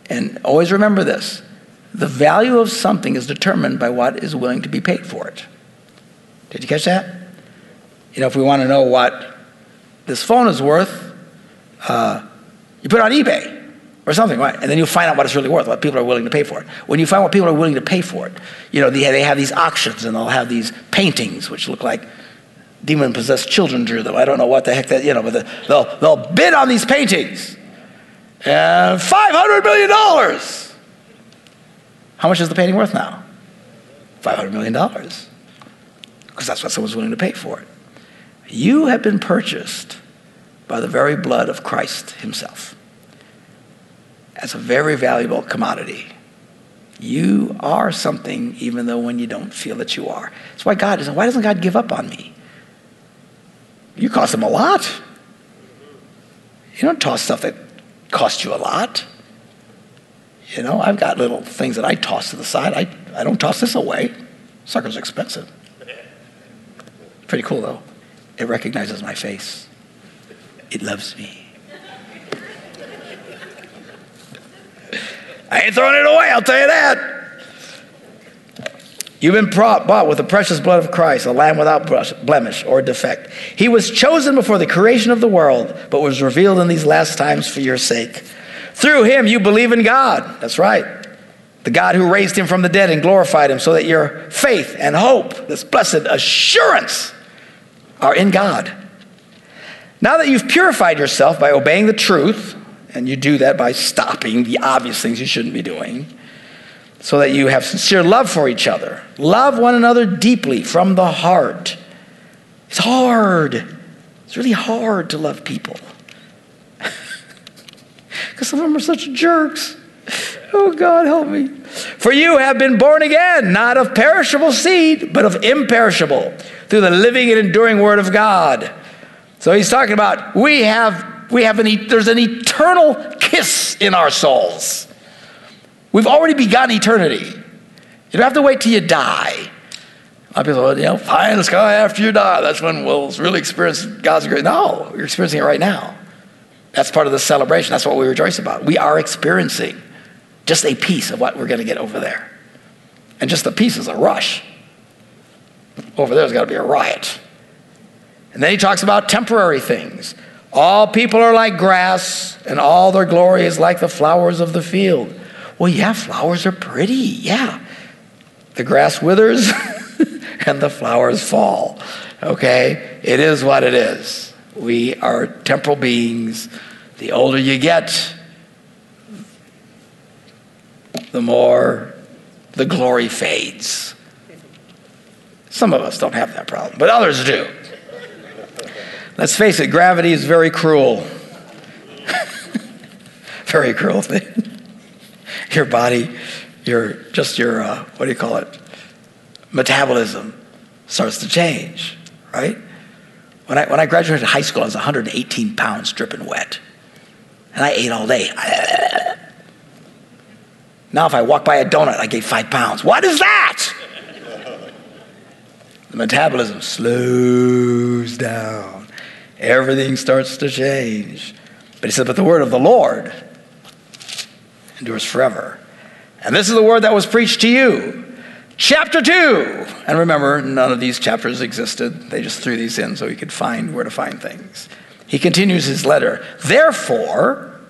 And always remember this the value of something is determined by what is willing to be paid for it. Did you catch that? You know, if we want to know what this phone is worth, uh, you put it on eBay or something, right? And then you find out what it's really worth, what people are willing to pay for it. When you find what people are willing to pay for it, you know, they, they have these auctions and they'll have these paintings which look like demon possessed children drew them. I don't know what the heck that, you know, but the, they'll, they'll bid on these paintings. And $500 million. How much is the painting worth now? $500 million. Because that's what someone's willing to pay for it. You have been purchased by the very blood of Christ Himself as a very valuable commodity. You are something, even though when you don't feel that you are. That's why God doesn't. Why doesn't God give up on me? You cost Him a lot. You don't toss stuff that costs you a lot. You know, I've got little things that I toss to the side. I, I don't toss this away. Sucker's expensive. Pretty cool, though. It recognizes my face. It loves me. I ain't throwing it away, I'll tell you that. You've been bought with the precious blood of Christ, a lamb without blemish or defect. He was chosen before the creation of the world, but was revealed in these last times for your sake. Through him, you believe in God. That's right. The God who raised him from the dead and glorified him, so that your faith and hope, this blessed assurance, are in God. Now that you've purified yourself by obeying the truth, and you do that by stopping the obvious things you shouldn't be doing, so that you have sincere love for each other. Love one another deeply from the heart. It's hard. It's really hard to love people. Because some of them are such jerks. Oh, God, help me. For you have been born again, not of perishable seed, but of imperishable, through the living and enduring word of God. So he's talking about we have, we have an, there's an eternal kiss in our souls. We've already begun eternity. You don't have to wait till you die. Lot of people you know, pie in the sky after you die. That's when we'll really experience God's grace. No, you're experiencing it right now. That's part of the celebration. That's what we rejoice about. We are experiencing just a piece of what we're going to get over there. And just the piece is a rush. Over there's got to be a riot. And then he talks about temporary things. All people are like grass, and all their glory is like the flowers of the field. Well, yeah, flowers are pretty. Yeah. The grass withers and the flowers fall. Okay? It is what it is. We are temporal beings. The older you get, the more the glory fades. Some of us don't have that problem, but others do. Let's face it, gravity is very cruel. very cruel thing your body, your just your uh, what do you call it? Metabolism starts to change, right? When I when I graduated high school, I was 118 pounds, dripping wet, and I ate all day. Now, if I walk by a donut, I gain five pounds. What is that? the metabolism slows down. Everything starts to change. But he said, But the word of the Lord endures forever. And this is the word that was preached to you. Chapter 2. And remember, none of these chapters existed. They just threw these in so he could find where to find things. He continues his letter. Therefore,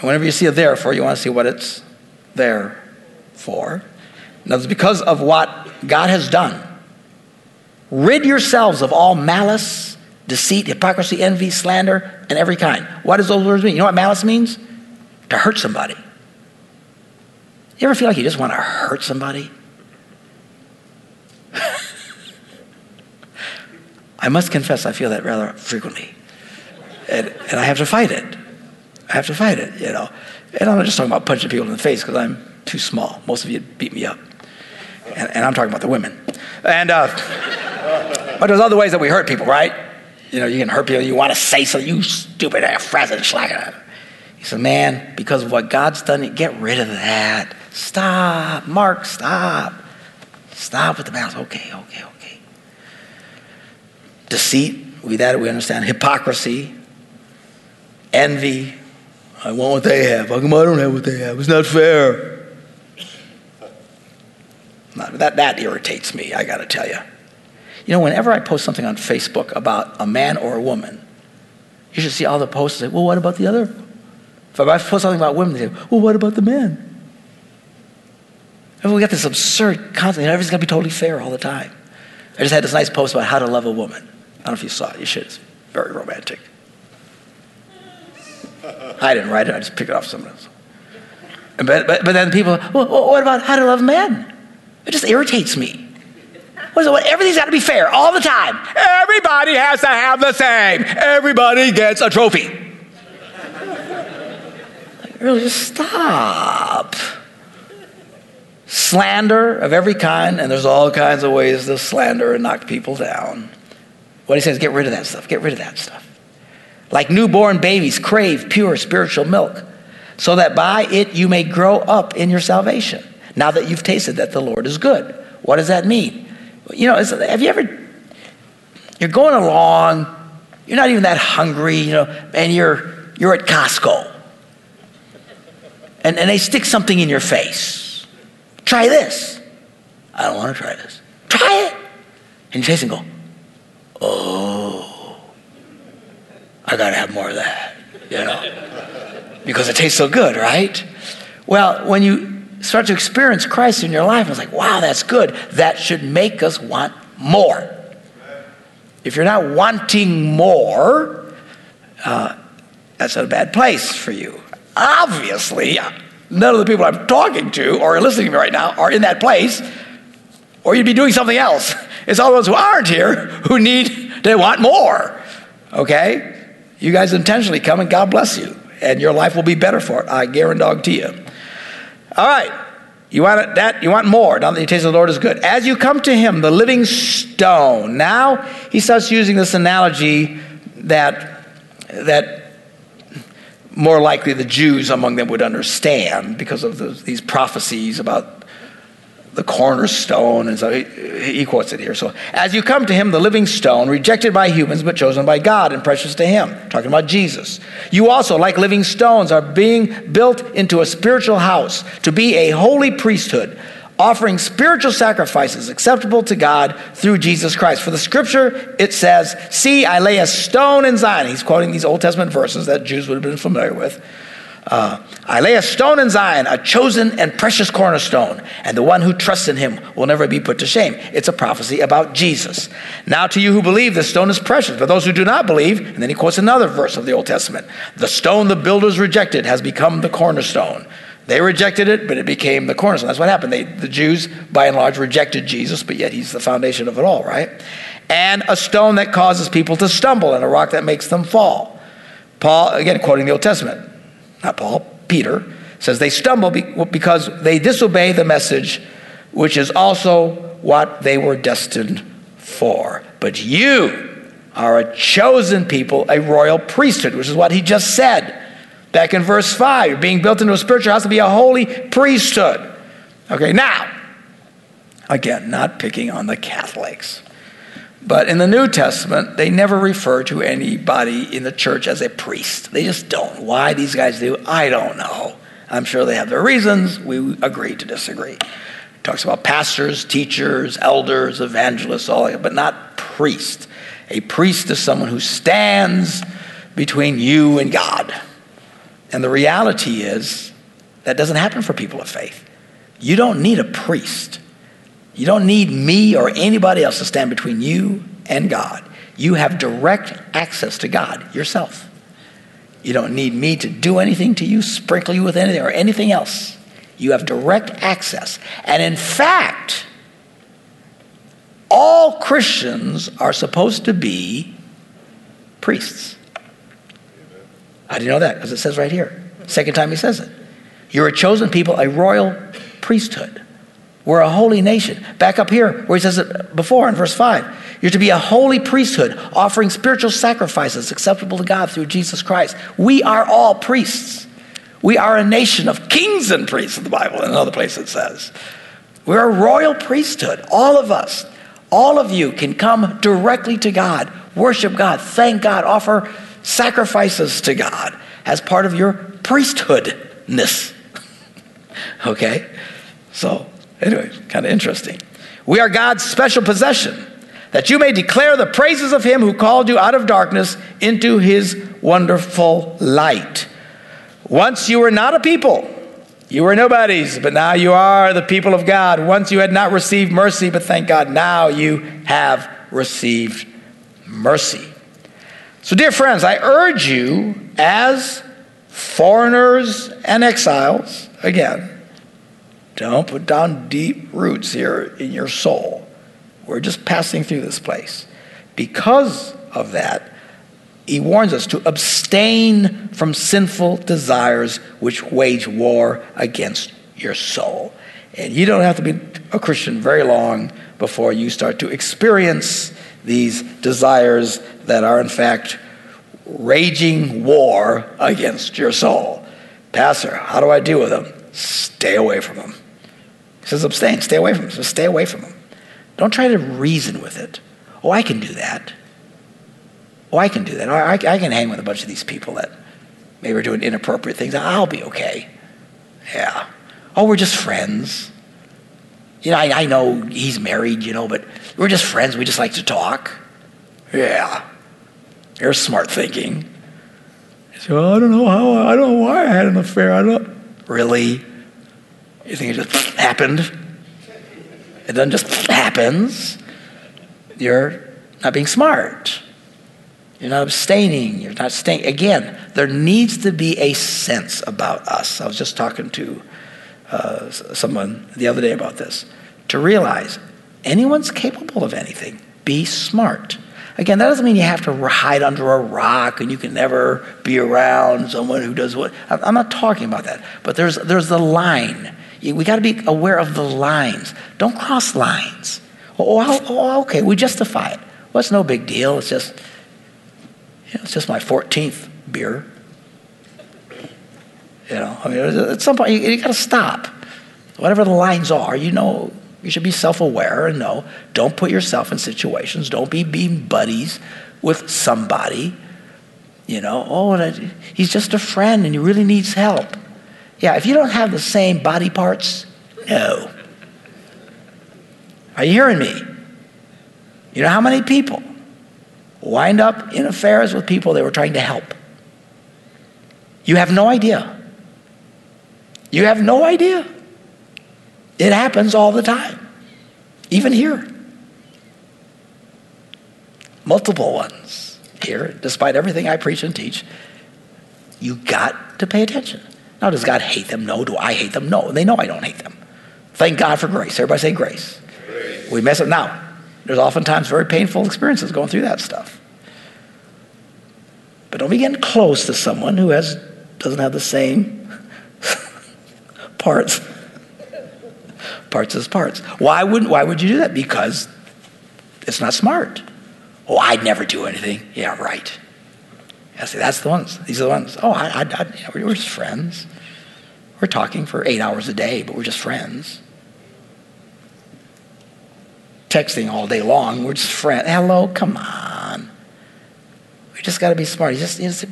whenever you see a therefore, you want to see what it's there for. Now, it's because of what God has done. Rid yourselves of all malice, deceit, hypocrisy, envy, slander, and every kind. What does those words mean? You know what malice means? to hurt somebody. You ever feel like you just want to hurt somebody? I must confess, I feel that rather frequently. And, and I have to fight it. I have to fight it, you know. And I'm not just talking about punching people in the face because I'm too small. Most of you beat me up. And, and I'm talking about the women. And, uh, but there's other ways that we hurt people, right? You know, you can hurt people. You want to say something, you stupid ass, frazzled, schlacker. He said, Man, because of what God's done, get rid of that. Stop. Mark, stop. Stop with the mouth. Okay, okay, okay. Deceit, we that we understand. Hypocrisy, envy. I want what they have. How come I don't have what they have? It's not fair. That, that irritates me, I got to tell you. You know, whenever I post something on Facebook about a man or a woman, you should see all the posts say, well, what about the other? If I post something about women, they say, well, what about the men? And we got this absurd concept. Everything's got to be totally fair all the time. I just had this nice post about how to love a woman. I don't know if you saw it. You should. It's very romantic. I didn't write it. I just picked it off someone else. But, but, but then people, well, what about how to love men? It just irritates me. What is it? What, Everything's got to be fair all the time. Everybody has to have the same. Everybody gets a trophy. like, really, just stop. Slander of every kind, and there's all kinds of ways to slander and knock people down. What he says, get rid of that stuff. Get rid of that stuff. Like newborn babies crave pure spiritual milk, so that by it you may grow up in your salvation. Now that you've tasted that the Lord is good. What does that mean? You know, have you ever, you're going along, you're not even that hungry, you know, and you're, you're at Costco. And, and they stick something in your face. Try this. I don't want to try this. Try it. And you taste and go, oh, I got to have more of that, you know, because it tastes so good, right? Well, when you start to experience Christ in your life, And it's like, wow, that's good. That should make us want more. If you're not wanting more, uh, that's a bad place for you. Obviously, none of the people I'm talking to or listening to me right now are in that place, or you'd be doing something else. It's all those who aren't here who need they want more. Okay? You guys intentionally come and God bless you, and your life will be better for it. I guarantee you. All right. You want that? You want more. Now that you taste of the Lord is good. As you come to Him, the living stone. Now he starts using this analogy that that more likely the Jews among them would understand because of the, these prophecies about the cornerstone. And so he, he, quotes it here. So, as you come to him, the living stone, rejected by humans, but chosen by God and precious to him, talking about Jesus. You also, like living stones, are being built into a spiritual house to be a holy priesthood. Offering spiritual sacrifices acceptable to God through Jesus Christ. For the scripture, it says, See, I lay a stone in Zion. He's quoting these Old Testament verses that Jews would have been familiar with uh, I lay a stone in Zion, a chosen and precious cornerstone, and the one who trusts in him will never be put to shame. It's a prophecy about Jesus. Now, to you who believe, the stone is precious, but those who do not believe, and then he quotes another verse of the Old Testament the stone the builders rejected has become the cornerstone. They rejected it, but it became the cornerstone. That's what happened. They, the Jews, by and large, rejected Jesus, but yet he's the foundation of it all, right? And a stone that causes people to stumble, and a rock that makes them fall. Paul, again, quoting the Old Testament not Paul, Peter, says they stumble because they disobey the message, which is also what they were destined for. But you are a chosen people, a royal priesthood, which is what he just said back in verse 5. You're being built into a spiritual house to be a holy priesthood. Okay, now, again, not picking on the Catholics. But in the New Testament, they never refer to anybody in the church as a priest. They just don't. Why these guys do, I don't know. I'm sure they have their reasons. We agree to disagree. It talks about pastors, teachers, elders, evangelists, all that, but not priest. A priest is someone who stands between you and God. And the reality is that doesn't happen for people of faith. You don't need a priest. You don't need me or anybody else to stand between you and God. You have direct access to God yourself. You don't need me to do anything to you, sprinkle you with anything, or anything else. You have direct access. And in fact, all Christians are supposed to be priests. How do you know that? Because it says right here. Second time he says it. You're a chosen people, a royal priesthood. We're a holy nation. Back up here where he says it before in verse 5. You're to be a holy priesthood, offering spiritual sacrifices acceptable to God through Jesus Christ. We are all priests. We are a nation of kings and priests in the Bible, in another place it says. We're a royal priesthood, all of us. All of you can come directly to God, worship God, thank God, offer sacrifices to God as part of your priesthoodness. okay? So, Anyway, kind of interesting. We are God's special possession, that you may declare the praises of him who called you out of darkness into his wonderful light. Once you were not a people, you were nobodies, but now you are the people of God. Once you had not received mercy, but thank God, now you have received mercy. So, dear friends, I urge you as foreigners and exiles, again, don't put down deep roots here in your soul. We're just passing through this place. Because of that, he warns us to abstain from sinful desires which wage war against your soul. And you don't have to be a Christian very long before you start to experience these desires that are, in fact, raging war against your soul. Pastor, how do I deal with them? Stay away from them. He says, abstain, stay away from them. So stay away from them. Don't try to reason with it. Oh, I can do that. Oh, I can do that. Oh, I, I can hang with a bunch of these people that maybe are doing inappropriate things. I'll be okay. Yeah. Oh, we're just friends. You know, I, I know he's married, you know, but we're just friends. We just like to talk. Yeah. There's smart thinking. So I don't know how, I don't know why I had an affair. I don't. Really? You think it just happened? It doesn't just happens. You're not being smart. You're not abstaining. You're not staying. Again, there needs to be a sense about us. I was just talking to uh, someone the other day about this. To realize anyone's capable of anything. Be smart. Again, that doesn't mean you have to hide under a rock and you can never be around someone who does what. I'm not talking about that. But there's, there's the line. We got to be aware of the lines. Don't cross lines. Oh oh, oh, oh, okay, we justify it. Well, it's no big deal. It's just, you know, it's just my 14th beer. You know, I mean, at some point, you, you got to stop. Whatever the lines are, you know, you should be self aware and know don't put yourself in situations, don't be being buddies with somebody. You know, oh, he's just a friend and he really needs help. Yeah, if you don't have the same body parts, no. Are you hearing me? You know how many people wind up in affairs with people they were trying to help? You have no idea. You have no idea. It happens all the time, even here. Multiple ones here, despite everything I preach and teach. You got to pay attention. Now, does God hate them? No. Do I hate them? No. They know I don't hate them. Thank God for grace. Everybody say grace. grace. We mess up. Now, there's oftentimes very painful experiences going through that stuff. But don't be getting close to someone who has doesn't have the same parts. parts as parts. Why wouldn't, why would you do that? Because it's not smart. Oh, I'd never do anything. Yeah, right. I say, that's the ones. These are the ones. Oh, I, I, I we're just friends. We're talking for eight hours a day, but we're just friends. Texting all day long, we're just friends. Hello, come on. We just got to be smart. Just, just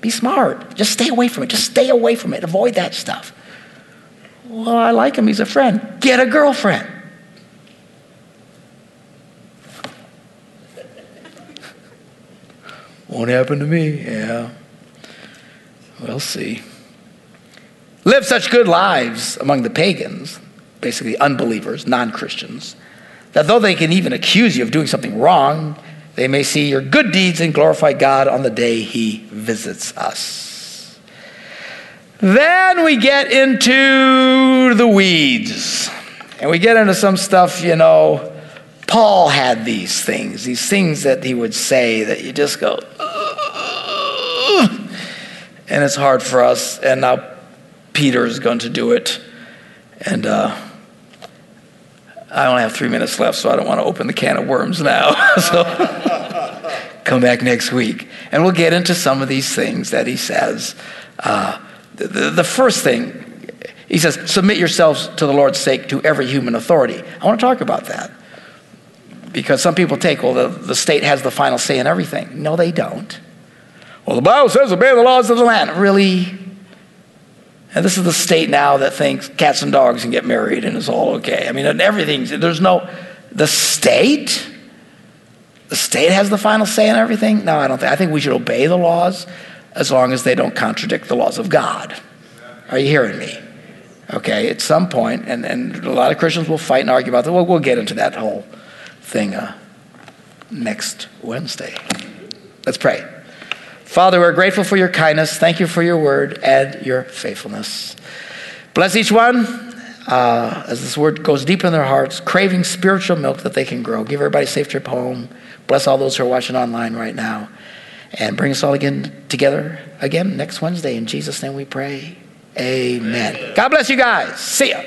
be smart. Just stay away from it. Just stay away from it. Avoid that stuff. Well, I like him. He's a friend. Get a girlfriend. Won't happen to me. Yeah. We'll see. Live such good lives among the pagans, basically unbelievers, non Christians, that though they can even accuse you of doing something wrong, they may see your good deeds and glorify God on the day He visits us. Then we get into the weeds. And we get into some stuff, you know. Paul had these things, these things that he would say that you just go, and it's hard for us. And now Peter is going to do it. And uh, I only have three minutes left, so I don't want to open the can of worms now. so come back next week. And we'll get into some of these things that he says. Uh, the, the, first thing, he says, submit yourselves to the Lord's sake to every human authority. I want to talk about that. Because some people take, well, the, the state has the final say in everything. No, they don't. Well, the Bible says obey the laws of the land. Really? And this is the state now that thinks cats and dogs can get married and it's all okay. I mean, everything's, there's no, the state the state has the final say in everything? No, I don't think. I think we should obey the laws as long as they don't contradict the laws of God. Are you hearing me? Okay, at some point, and, and a lot of Christians will fight and argue about that. Well, we'll get into that whole thing uh, next Wednesday. Let's pray. Father, we're grateful for your kindness. Thank you for your word and your faithfulness. Bless each one uh, as this word goes deep in their hearts, craving spiritual milk that they can grow. Give everybody a safe trip home. Bless all those who are watching online right now. And bring us all again together again next Wednesday. In Jesus' name we pray. Amen. God bless you guys. See ya.